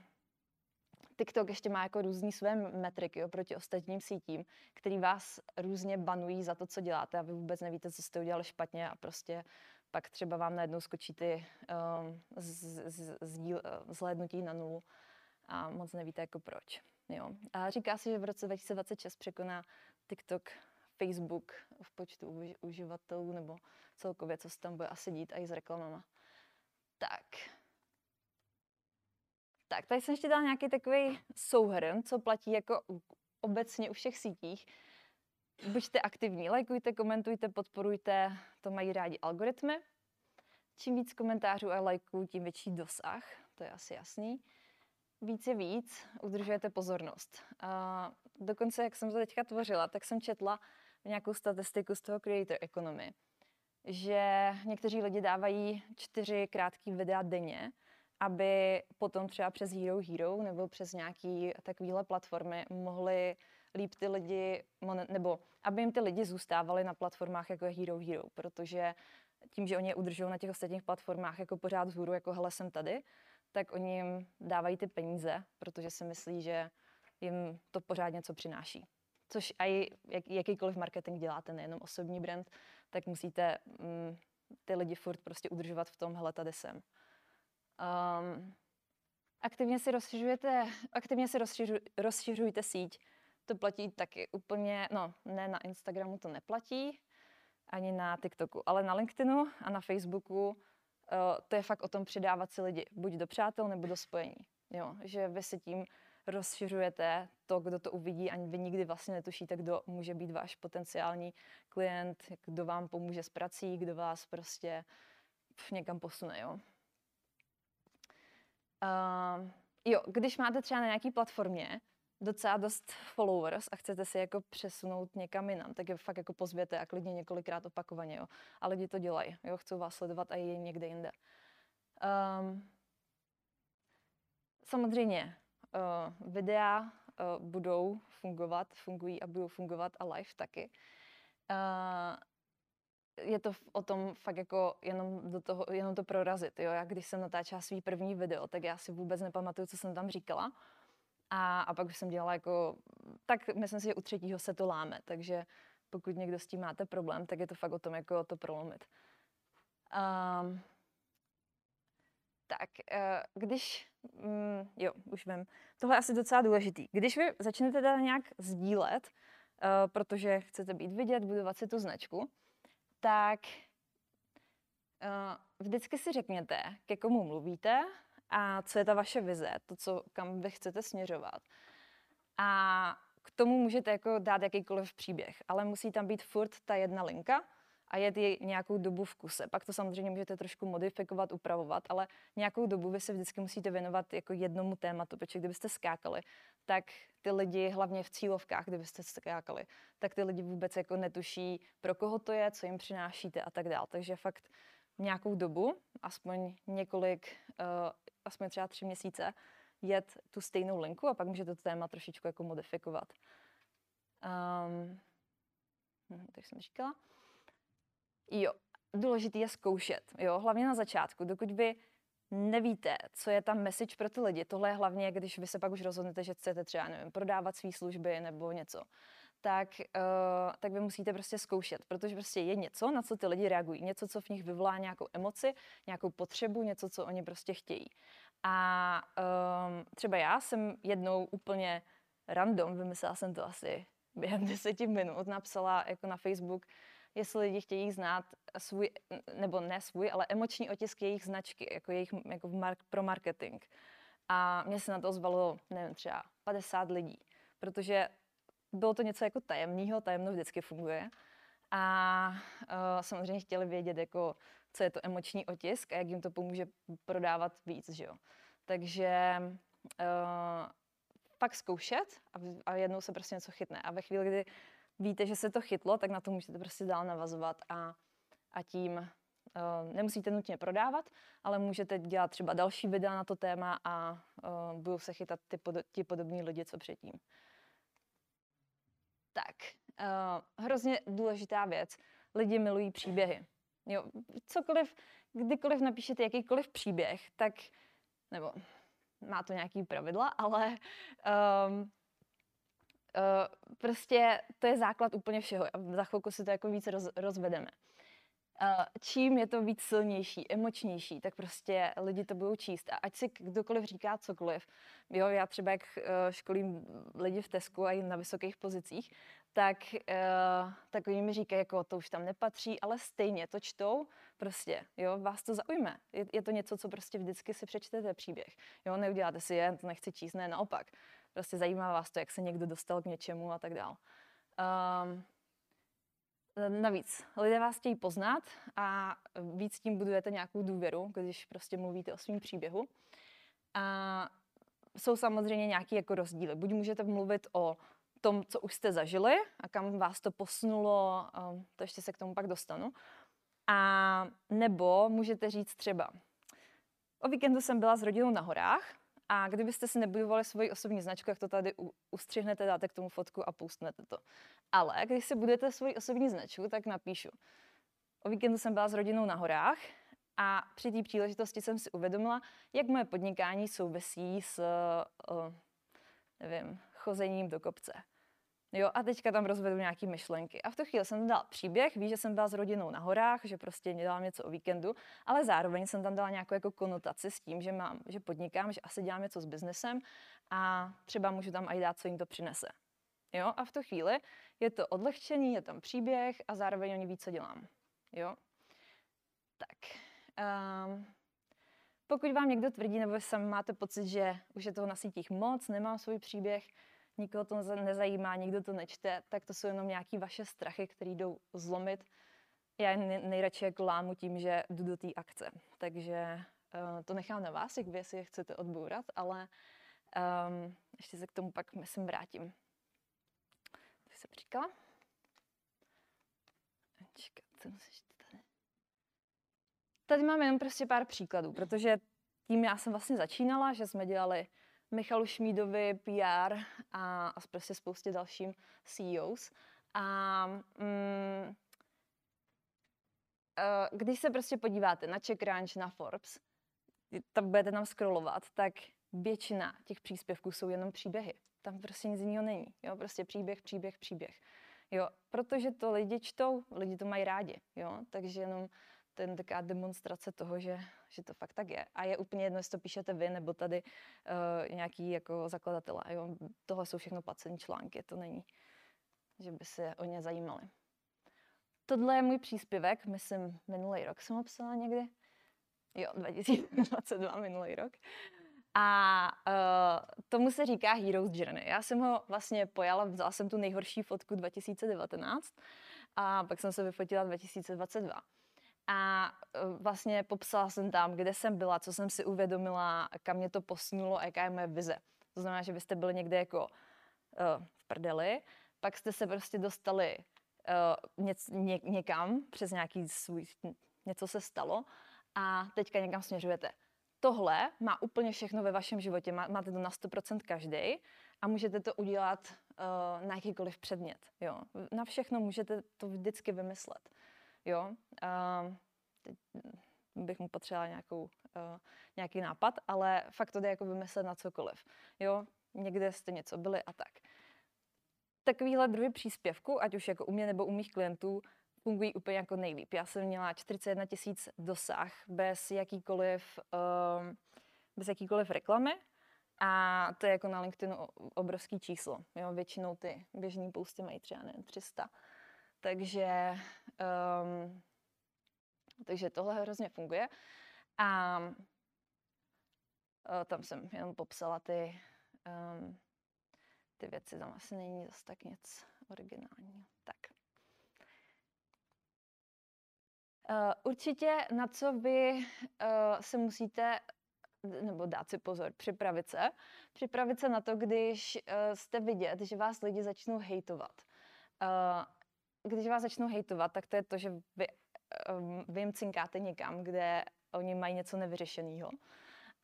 Speaker 1: TikTok ještě má jako různý své metriky oproti ostatním sítím, který vás různě banují za to, co děláte a vy vůbec nevíte, co jste udělali špatně a prostě pak třeba vám najednou skočí ty um, z, z, z, zhlédnutí na nulu a moc nevíte jako proč. Jo. A říká se, že v roce 2026 překoná TikTok Facebook v počtu uživatelů nebo celkově, co se tam bude asi dít, i s reklamama. Tak, tak, tady jsem ještě dala nějaký takový souhrn, co platí jako obecně u všech sítích. Buďte aktivní, lajkujte, komentujte, podporujte, to mají rádi algoritmy. Čím víc komentářů a lajků, tím větší dosah, to je asi jasný. Víc je víc, udržujete pozornost. A dokonce, jak jsem to teďka tvořila, tak jsem četla nějakou statistiku z toho Creator Economy, že někteří lidi dávají čtyři krátké videa denně, aby potom třeba přes Hero Hero nebo přes nějaký takovéhle platformy mohli líp ty lidi, nebo aby jim ty lidi zůstávali na platformách jako Hero Hero, protože tím, že oni je udržují na těch ostatních platformách jako pořád vzhůru, jako hele jsem tady, tak oni jim dávají ty peníze, protože si myslí, že jim to pořád něco přináší. Což i jak, jakýkoliv marketing děláte, nejenom osobní brand, tak musíte mm, ty lidi furt prostě udržovat v tom, hele, tady jsem. Um, aktivně si rozšiřujete, aktivně si rozšiřu, rozšiřujte síť. To platí taky úplně, no ne na Instagramu to neplatí, ani na TikToku, ale na LinkedInu a na Facebooku uh, to je fakt o tom přidávat si lidi, buď do přátel nebo do spojení. Jo, že vy si tím rozšiřujete to, kdo to uvidí a vy nikdy vlastně netušíte, kdo může být váš potenciální klient, kdo vám pomůže s prací, kdo vás prostě někam posune. Jo. Uh, jo, když máte třeba na nějaký platformě docela dost followers a chcete si jako přesunout někam jinam, tak je fakt jako pozvěte a klidně několikrát opakovaně, jo. A lidi to dělají, jo, chcou vás sledovat a je někde jinde. Um, samozřejmě, uh, videa uh, budou fungovat, fungují a budou fungovat a live taky. Uh, je to o tom fakt jako jenom, do toho, jenom to prorazit. Jo? Já když jsem natáčela svý první video, tak já si vůbec nepamatuju, co jsem tam říkala. A, a pak už jsem dělala jako, tak myslím si, že u třetího se to láme, takže pokud někdo s tím máte problém, tak je to fakt o tom, jako to prolomit. Um, tak, uh, když mm, jo, už vím, tohle je asi docela důležitý. Když vy začnete teda nějak sdílet, uh, protože chcete být vidět, budovat si tu značku, tak uh, vždycky si řekněte, ke komu mluvíte a co je ta vaše vize, to, co, kam vy chcete směřovat. A k tomu můžete jako dát jakýkoliv příběh, ale musí tam být furt ta jedna linka, a jet ji nějakou dobu v kuse. Pak to samozřejmě můžete trošku modifikovat, upravovat, ale nějakou dobu vy se vždycky musíte věnovat jako jednomu tématu, protože kdybyste skákali, tak ty lidi, hlavně v cílovkách, kdybyste skákali, tak ty lidi vůbec jako netuší, pro koho to je, co jim přinášíte a tak dále. Takže fakt nějakou dobu, aspoň několik, uh, aspoň třeba tři měsíce, jet tu stejnou linku a pak můžete to téma trošičku jako modifikovat. Um, tak jsem říkala. Jo, důležité je zkoušet, jo, hlavně na začátku, dokud vy nevíte, co je tam message pro ty lidi. Tohle je hlavně, když vy se pak už rozhodnete, že chcete třeba, nevím, prodávat své služby nebo něco, tak, uh, tak vy musíte prostě zkoušet, protože prostě je něco, na co ty lidi reagují, něco, co v nich vyvolá nějakou emoci, nějakou potřebu, něco, co oni prostě chtějí. A um, třeba já jsem jednou úplně random, vymyslela jsem to asi během [laughs] deseti minut, napsala jako na Facebook, jestli lidi chtějí znát svůj, nebo ne svůj, ale emoční otisk jejich značky, jako jejich jako mark, pro marketing. A mě se na to zvalo, nevím, třeba 50 lidí, protože bylo to něco jako tajemného, tajemno vždycky funguje. A uh, samozřejmě chtěli vědět, jako, co je to emoční otisk a jak jim to pomůže prodávat víc, že jo. Takže uh, fakt zkoušet a, a jednou se prostě něco chytne. A ve chvíli, kdy víte, že se to chytlo, tak na to můžete prostě dál navazovat a, a tím uh, nemusíte nutně prodávat, ale můžete dělat třeba další videa na to téma a uh, budou se chytat ty pod, ti podobní lidi, co předtím. Tak, uh, hrozně důležitá věc. Lidi milují příběhy. Jo, cokoliv, kdykoliv napíšete jakýkoliv příběh, tak, nebo má to nějaký pravidla, ale um, Uh, prostě to je základ úplně všeho a za chvilku si to jako víc roz, rozvedeme. Uh, čím je to víc silnější, emočnější, tak prostě lidi to budou číst. A ať si kdokoliv říká cokoliv, jo, já třeba jak uh, školím lidi v Tesku a i na vysokých pozicích, tak, tak oni mi říkají, jako to už tam nepatří, ale stejně to čtou, prostě, jo, vás to zaujme. Je, je to něco, co prostě vždycky si přečtete příběh. Jo, neuděláte si je, to nechci číst, ne, naopak. Prostě zajímá vás to, jak se někdo dostal k něčemu a tak dál. Um, Navíc, lidé vás chtějí poznat a víc tím budujete nějakou důvěru, když prostě mluvíte o svém příběhu. A jsou samozřejmě nějaké jako rozdíly. Buď můžete mluvit o tom, co už jste zažili a kam vás to posunulo, ehm, to ještě se k tomu pak dostanu. A nebo můžete říct třeba, o víkendu jsem byla s rodinou na horách a kdybyste si nebudovali svoji osobní značku, jak to tady ustřihnete, dáte k tomu fotku a pustnete to. Ale když si budete svoji osobní značku, tak napíšu. O víkendu jsem byla s rodinou na horách a při té příležitosti jsem si uvědomila, jak moje podnikání souvisí s, uh, nevím, chozením do kopce. Jo, a teďka tam rozvedu nějaké myšlenky. A v tu chvíli jsem dal příběh, ví, že jsem byla s rodinou na horách, že prostě dělám něco o víkendu, ale zároveň jsem tam dala nějakou jako konotaci s tím, že, mám, že podnikám, že asi dělám něco s biznesem a třeba můžu tam i dát, co jim to přinese. Jo, a v tu chvíli je to odlehčený, je tam příběh a zároveň oni ví, co dělám. Jo, tak. Um, pokud vám někdo tvrdí, nebo sami máte pocit, že už je toho na sítích moc, nemám svůj příběh, nikoho to nezajímá, nikdo to nečte, tak to jsou jenom nějaké vaše strachy, které jdou zlomit. Já nejradši jako lámu tím, že jdu do té akce. Takže uh, to nechám na vás, jak vy si je chcete odbourat, ale um, ještě se k tomu pak myslím vrátím. To jsem říkala. Čekat, co tady. Tady máme jenom prostě pár příkladů, protože tím já jsem vlastně začínala, že jsme dělali Michalu Šmídovi, PR a, a prostě spoustě dalším CEOs. A mm, eh, když se prostě podíváte na CheckRunch, na Forbes, tam budete tam scrollovat, tak většina těch příspěvků jsou jenom příběhy. Tam prostě nic jiného není. Jo? Prostě příběh, příběh, příběh. Jo? Protože to lidi čtou, lidi to mají rádi. Jo? Takže jenom je taková demonstrace toho, že, že to fakt tak je. A je úplně jedno, jestli to píšete vy, nebo tady uh, nějaký jako zakladatelé. Jo? Tohle jsou všechno placené články, to není, že by se o ně zajímali. Tohle je můj příspěvek, myslím, minulý rok jsem ho psala někdy. Jo, [laughs] 2022, minulý rok. A uh, tomu se říká Hero's Journey. Já jsem ho vlastně pojala, vzala jsem tu nejhorší fotku 2019 a pak jsem se vyfotila 2022. A uh, vlastně popsala jsem tam, kde jsem byla, co jsem si uvědomila, kam mě to posunulo a jaká je moje vize. To znamená, že byste byli někde jako uh, v prdeli, pak jste se prostě dostali uh, něc, ně, někam přes nějaký svůj, něco se stalo a teďka někam směřujete tohle má úplně všechno ve vašem životě. Má, máte to na 100% každý a můžete to udělat uh, na jakýkoliv předmět. Jo. Na všechno můžete to vždycky vymyslet. Jo. Uh, teď bych mu potřebovala nějakou, uh, nějaký nápad, ale fakt to jde jako vymyslet na cokoliv. Jo. Někde jste něco byli a tak. Takovýhle druhy příspěvku, ať už jako u mě nebo u mých klientů, fungují úplně jako nejlíp. Já jsem měla 41 tisíc dosah bez jakýkoliv, um, bez jakýkoliv reklamy a to je jako na LinkedInu obrovský číslo. Jo? Většinou ty běžný posty mají třeba ne, 300. Takže, um, takže tohle hrozně funguje. A uh, tam jsem jenom popsala ty, um, ty věci, tam asi není zase tak nic originálního. Tak. Uh, určitě na co vy uh, se musíte, nebo dát si pozor, připravit se. Připravit se na to, když uh, jste vidět, že vás lidi začnou hejtovat. Uh, když vás začnou hejtovat, tak to je to, že vy, uh, vy jim cinkáte někam, kde oni mají něco nevyřešeného.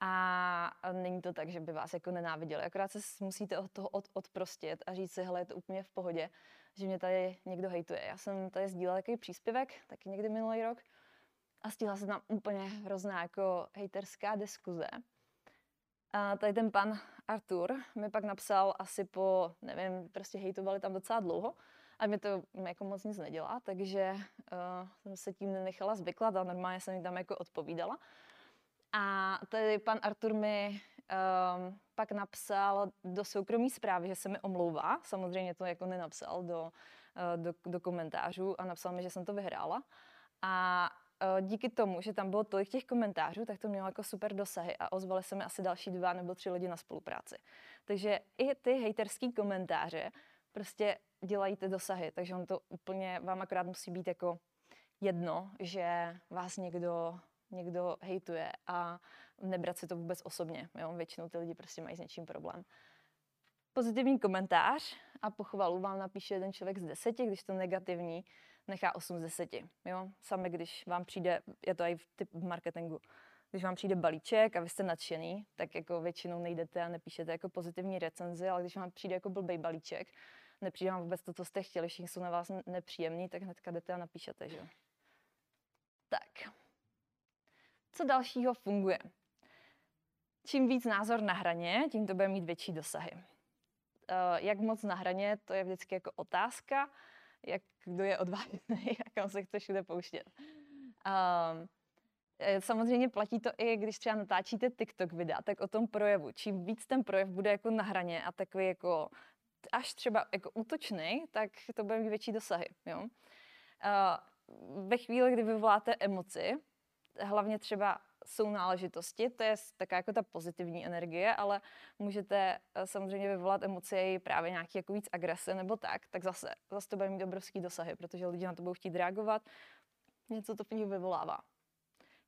Speaker 1: A není to tak, že by vás jako nenáviděli. Akorát se musíte od toho od, odprostit a říct si, hele, je to úplně v pohodě že mě tady někdo hejtuje. Já jsem tady sdílela takový příspěvek, taky někdy minulý rok, a stíhala se tam úplně hrozná jako hejterská diskuze. A tady ten pan Artur mi pak napsal asi po, nevím, prostě hejtovali tam docela dlouho a mi to jako moc nic nedělá, takže uh, jsem se tím nenechala zvyklat a normálně jsem tam jako odpovídala. A tady pan Artur mi um, pak napsal do soukromí zprávy, že se mi omlouvá. Samozřejmě to jako nenapsal do, uh, do, do komentářů a napsal mi, že jsem to vyhrála. A uh, díky tomu, že tam bylo tolik těch komentářů, tak to mělo jako super dosahy a ozvali se mi asi další dva nebo tři lidi na spolupráci. Takže i ty hejterský komentáře prostě dělají ty dosahy, takže on to úplně, vám akorát musí být jako jedno, že vás někdo někdo hejtuje a nebrat si to vůbec osobně. Jo? Většinou ty lidi prostě mají s něčím problém. Pozitivní komentář a pochvalu vám napíše jeden člověk z deseti, když to negativní nechá 8 z 10. Jo? Sami, když vám přijde, je to i v marketingu, když vám přijde balíček a vy jste nadšený, tak jako většinou nejdete a nepíšete jako pozitivní recenzi, ale když vám přijde jako blbej balíček, nepřijde vám vůbec to, co jste chtěli, všichni jsou na vás nepříjemní, tak hnedka jdete a napíšete, že Tak. Co dalšího funguje? Čím víc názor na hraně, tím to bude mít větší dosahy. Uh, jak moc na hraně, to je vždycky jako otázka, jak kdo je odvážný [laughs] a kam se chce všude pouštět. Um, Samozřejmě platí to i, když třeba natáčíte TikTok videa, tak o tom projevu. Čím víc ten projev bude jako na hraně a takový jako až třeba jako útočný, tak to bude mít větší dosahy. Jo? Uh, ve chvíli, kdy vyvoláte emoci, hlavně třeba jsou náležitosti, to je taková jako ta pozitivní energie, ale můžete eh, samozřejmě vyvolat emoce i právě nějaký jako víc agrese nebo tak, tak zase, zase to bude mít obrovský dosahy, protože lidi na to budou chtít reagovat, něco to v nich vyvolává.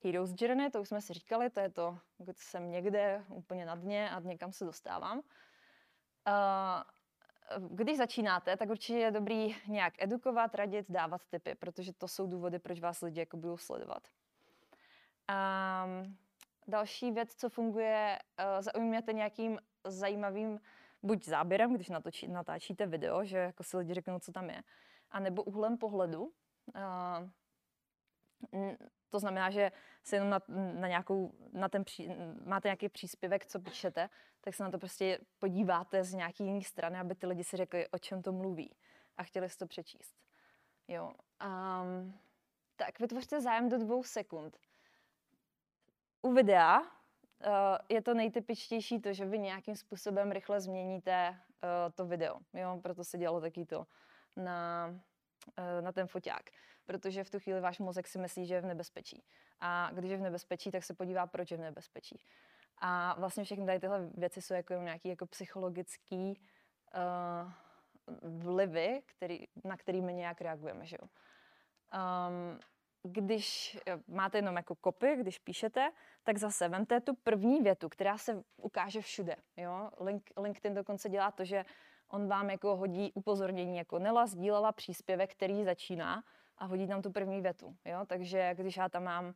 Speaker 1: Heroes Journey, to už jsme si říkali, to je to, když jsem někde úplně na dně a někam se dostávám. Uh, když začínáte, tak určitě je dobrý nějak edukovat, radit, dávat tipy, protože to jsou důvody, proč vás lidi jako budou sledovat. A další věc, co funguje, uh, zaujměte nějakým zajímavým buď záběrem, když natočí, natáčíte video, že jako si lidi řeknou, co tam je, a nebo úhlem pohledu. Uh, to znamená, že se jenom na, na nějakou, na ten pří, máte nějaký příspěvek, co píšete, tak se na to prostě podíváte z nějaký jiné strany, aby ty lidi si řekli, o čem to mluví a chtěli si to přečíst. Jo. Um, Tak, vytvořte zájem do dvou sekund. U videa uh, je to nejtypičtější to, že vy nějakým způsobem rychle změníte uh, to video. Jo? Proto se dělalo taky to na, uh, na ten foťák. Protože v tu chvíli váš mozek si myslí, že je v nebezpečí. A když je v nebezpečí, tak se podívá, proč je v nebezpečí. A vlastně všechny tady tyhle věci jsou jako nějaký jako psychologický uh, vlivy, který, na kterými nějak reagujeme. Že jo? Um, když máte jenom jako kopy, když píšete, tak zase vemte tu první větu, která se ukáže všude. Jo? Link, LinkedIn dokonce dělá to, že on vám jako hodí upozornění, jako Nela sdílela příspěvek, který začíná a hodí tam tu první větu. Jo? Takže když já tam mám, uh,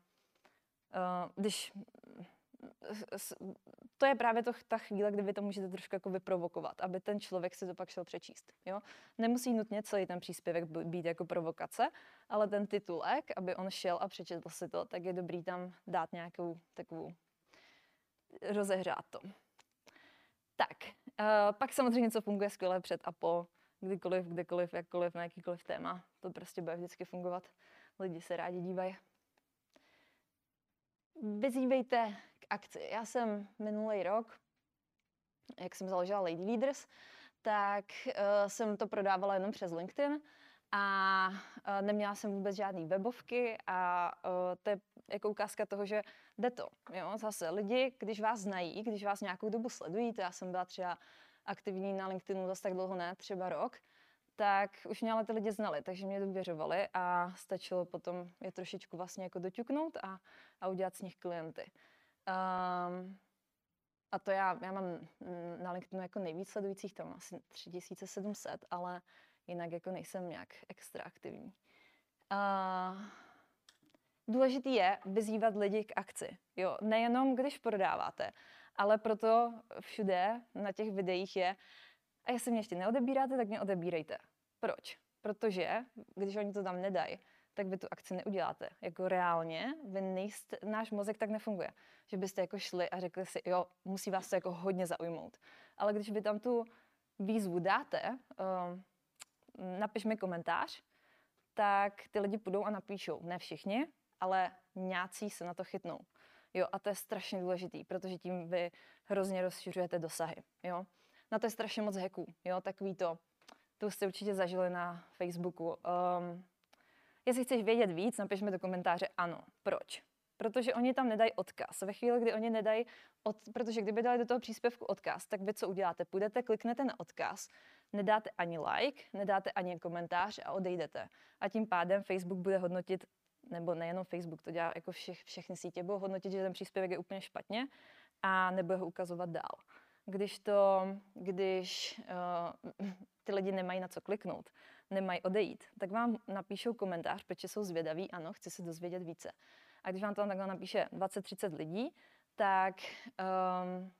Speaker 1: když to je právě to, ta chvíle, kdy vy to můžete trošku jako vyprovokovat, aby ten člověk si to pak šel přečíst. Jo? Nemusí nutně celý ten příspěvek být jako provokace, ale ten titulek, aby on šel a přečetl si to, tak je dobrý tam dát nějakou takovou, rozehřát to. Tak, uh, pak samozřejmě něco funguje skvěle před a po, kdykoliv, kdekoliv, jakkoliv, na jakýkoliv téma. To prostě bude vždycky fungovat. Lidi se rádi dívají. Vyzývejte akci. Já jsem minulý rok, jak jsem založila Lady Leaders, tak uh, jsem to prodávala jenom přes LinkedIn a uh, neměla jsem vůbec žádné webovky a uh, to je jako ukázka toho, že jde to. Jo? Zase lidi, když vás znají, když vás nějakou dobu sledují, to já jsem byla třeba aktivní na LinkedInu zase tak dlouho ne, třeba rok, tak už mě ale ty lidi znali, takže mě důvěřovali a stačilo potom je trošičku vlastně jako doťuknout a, a udělat z nich klienty. Um, a to já, já mám na LinkedInu jako nejvíc sledujících, tam asi 3700, ale jinak jako nejsem nějak extra aktivní. Uh, důležitý je vyzývat lidi k akci. Jo, nejenom když prodáváte, ale proto všude na těch videích je, a jestli mě ještě neodebíráte, tak mě odebírejte. Proč? Protože když oni to tam nedají, tak vy tu akci neuděláte. Jako reálně, vy nejste, náš mozek tak nefunguje, že byste jako šli a řekli si, jo, musí vás to jako hodně zaujmout. Ale když vy tam tu výzvu dáte, uh, napiš mi komentář, tak ty lidi půjdou a napíšou. Ne všichni, ale nějací se na to chytnou. Jo, a to je strašně důležitý, protože tím vy hrozně rozšiřujete dosahy. Jo. Na to je strašně moc heků. Jo, takový to, to jste určitě zažili na Facebooku. Um, Jestli chceš vědět víc, napiš mi do komentáře ano. Proč? Protože oni tam nedají odkaz. Ve chvíli, kdy oni nedají, od, protože kdyby dali do toho příspěvku odkaz, tak vy co uděláte? Půjdete, kliknete na odkaz, nedáte ani like, nedáte ani komentář a odejdete. A tím pádem Facebook bude hodnotit, nebo nejenom Facebook, to dělá jako všech, všechny sítě, budou hodnotit, že ten příspěvek je úplně špatně a nebude ho ukazovat dál. Když to, když uh, [laughs] ty lidi nemají na co kliknout, nemají odejít, tak vám napíšou komentář, protože jsou zvědaví, ano, chci se dozvědět více. A když vám to takhle napíše 20-30 lidí, tak, um,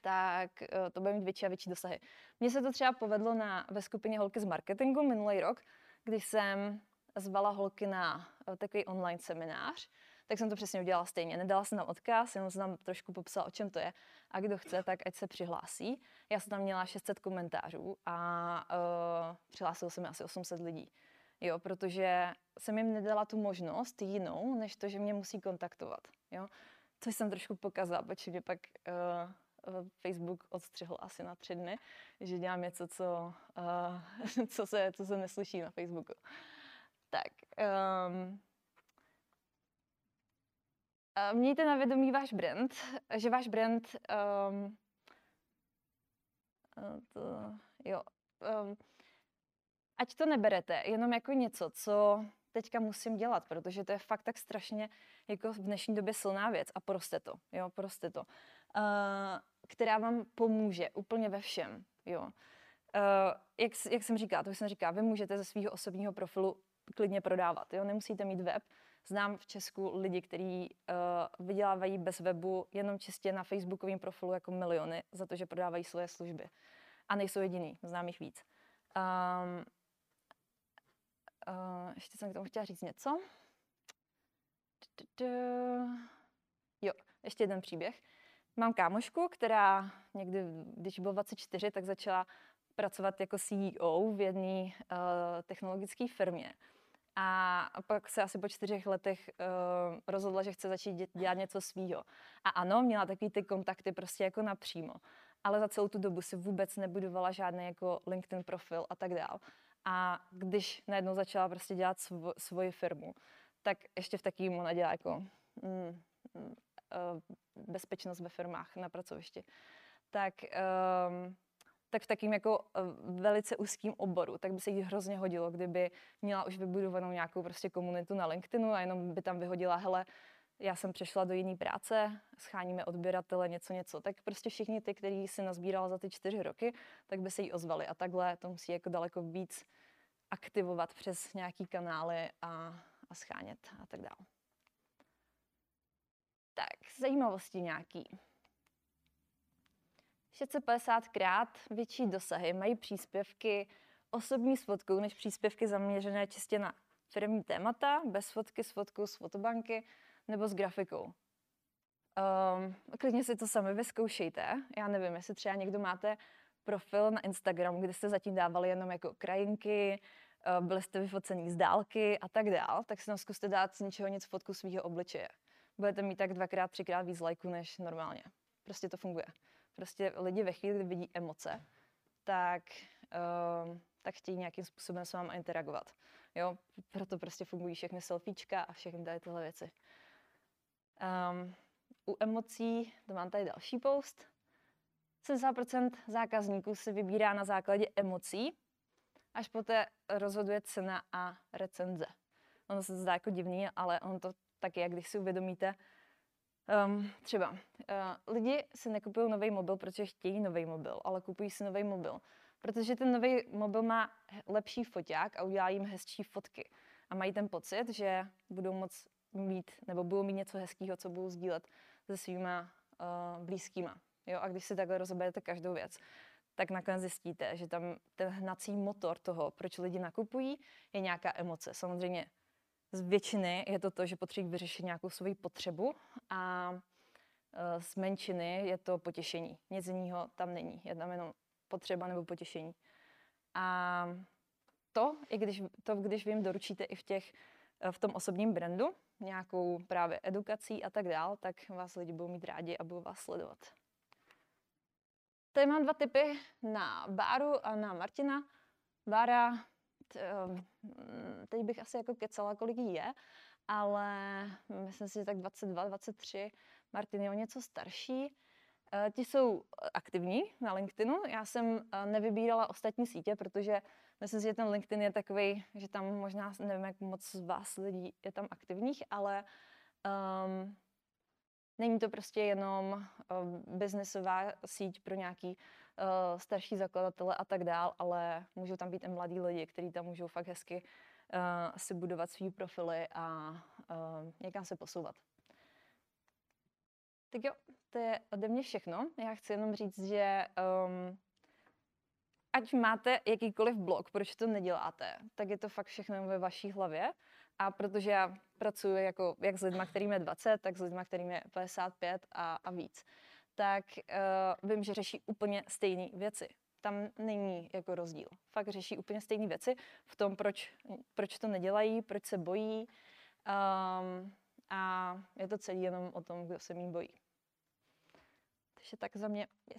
Speaker 1: tak uh, to bude mít větší a větší dosahy. Mně se to třeba povedlo na, ve skupině Holky z marketingu minulý rok, když jsem zvala holky na uh, takový online seminář, tak jsem to přesně udělala stejně. Nedala jsem tam odkaz, jenom jsem tam trošku popsala, o čem to je. A kdo chce, tak ať se přihlásí. Já jsem tam měla 600 komentářů a uh, přihlásilo se mi asi 800 lidí. Jo, protože jsem jim nedala tu možnost jinou, než to, že mě musí kontaktovat. Jo? Což jsem trošku pokazala, protože mě pak uh, Facebook odstřihl asi na tři dny, že dělám něco, co, uh, [laughs] co, se, co se neslyší na Facebooku. Tak, um, Mějte na vědomí váš brand, že váš brand um, to, jo, um, ať to neberete jenom jako něco, co teďka musím dělat, protože to je fakt tak strašně jako v dnešní době silná věc a proste to, jo, proste to, uh, která vám pomůže úplně ve všem, jo. Uh, jak, jak jsem říkala, to jsem říkala, vy můžete ze svého osobního profilu klidně prodávat, jo, nemusíte mít web, Znám v Česku lidi, kteří uh, vydělávají bez webu jenom čistě na facebookovém profilu jako miliony za to, že prodávají svoje služby. A nejsou jediný, znám jich víc. Um, uh, ještě jsem k tomu chtěla říct něco. Jo, ještě jeden příběh. Mám kámošku, která někdy, když bylo 24, tak začala pracovat jako CEO v jedné uh, technologické firmě A pak se asi po čtyřech letech uh, rozhodla, že chce začít dělat něco svýho. A ano, měla takový ty kontakty prostě jako napřímo. Ale za celou tu dobu si vůbec nebudovala žádný jako LinkedIn profil a tak dál. A když najednou začala prostě dělat svo, svoji firmu, tak ještě v takým ona dělá jako mm, mm, uh, bezpečnost ve firmách na pracovišti. Tak um, tak v takým jako eh, velice úzkým oboru, tak by se jí hrozně hodilo, kdyby měla už vybudovanou nějakou prostě komunitu na LinkedInu a jenom by tam vyhodila, hele, já jsem přešla do jiné práce, scháníme odběratele, něco, něco. Tak prostě všichni ty, který si nazbírala za ty čtyři roky, tak by se jí ozvali. A takhle to musí jako daleko víc aktivovat přes nějaký kanály a, a schánět a tak dále. Tak, zajímavosti nějaký. 650 krát větší dosahy mají příspěvky osobní s fotkou než příspěvky zaměřené čistě na firmní témata, bez fotky, s fotkou z fotobanky nebo s grafikou. Um, klidně si to sami vyzkoušejte. Já nevím, jestli třeba někdo máte profil na Instagramu, kde jste zatím dávali jenom jako krajinky, uh, byli jste vyfocení z dálky a tak dál, tak si tam zkuste dát z ničeho nic fotku svého obličeje. Budete mít tak dvakrát, třikrát víc lajků než normálně. Prostě to funguje prostě lidi ve chvíli, kdy vidí emoce, tak, uh, tak chtějí nějakým způsobem s váma interagovat. Jo, proto prostě fungují všechny selfiečka a všechny tady tyhle věci. Um, u emocí, to mám tady další post, 70% zákazníků se vybírá na základě emocí, až poté rozhoduje cena a recenze. Ono se zdá jako divný, ale on to tak je, když si uvědomíte, Um, třeba uh, lidi si nekupují nový mobil, protože chtějí nový mobil, ale kupují si nový mobil, protože ten nový mobil má lepší foťák a udělá jim hezčí fotky. A mají ten pocit, že budou moc mít, nebo budou mít něco hezkého, co budou sdílet se svýma uh, blízkýma. Jo? A když si takhle rozeberete každou věc, tak nakonec zjistíte, že tam ten hnací motor toho, proč lidi nakupují, je nějaká emoce. Samozřejmě z většiny je to to, že potřebují vyřešit nějakou svoji potřebu a e, z menšiny je to potěšení. Nic jiného tam není. Je tam jenom potřeba nebo potěšení. A to, i když, to, když vy jim doručíte i v, těch, e, v tom osobním brandu, nějakou právě edukací a tak dál, tak vás lidi budou mít rádi a budou vás sledovat. Tady mám dva typy na Báru a na Martina. Bára teď bych asi jako kecala, kolik jí je, ale myslím si, že tak 22, 23. Martin je o něco starší. Eh, ti jsou aktivní na LinkedInu. Já jsem eh, nevybírala ostatní sítě, protože myslím si, že ten LinkedIn je takový, že tam možná, nevím, jak moc z vás lidí je tam aktivních, ale um, není to prostě jenom uh, biznesová síť pro nějaký uh, starší zakladatele a tak dál, ale můžou tam být i mladí lidi, kteří tam můžou fakt hezky uh, si budovat svý profily a uh, někam se posouvat. Tak jo, to je ode mě všechno. Já chci jenom říct, že um, ať máte jakýkoliv blog, proč to neděláte, tak je to fakt všechno ve vaší hlavě. A protože já pracuji jako, jak s lidmi, kterým je 20, tak s lidmi, kterým je 55 a, a víc tak uh, vím, že řeší úplně stejné věci. Tam není jako rozdíl. Fakt řeší úplně stejné věci v tom, proč, proč to nedělají, proč se bojí. Um, a je to celý jenom o tom, kdo se mý bojí. Takže tak za mě je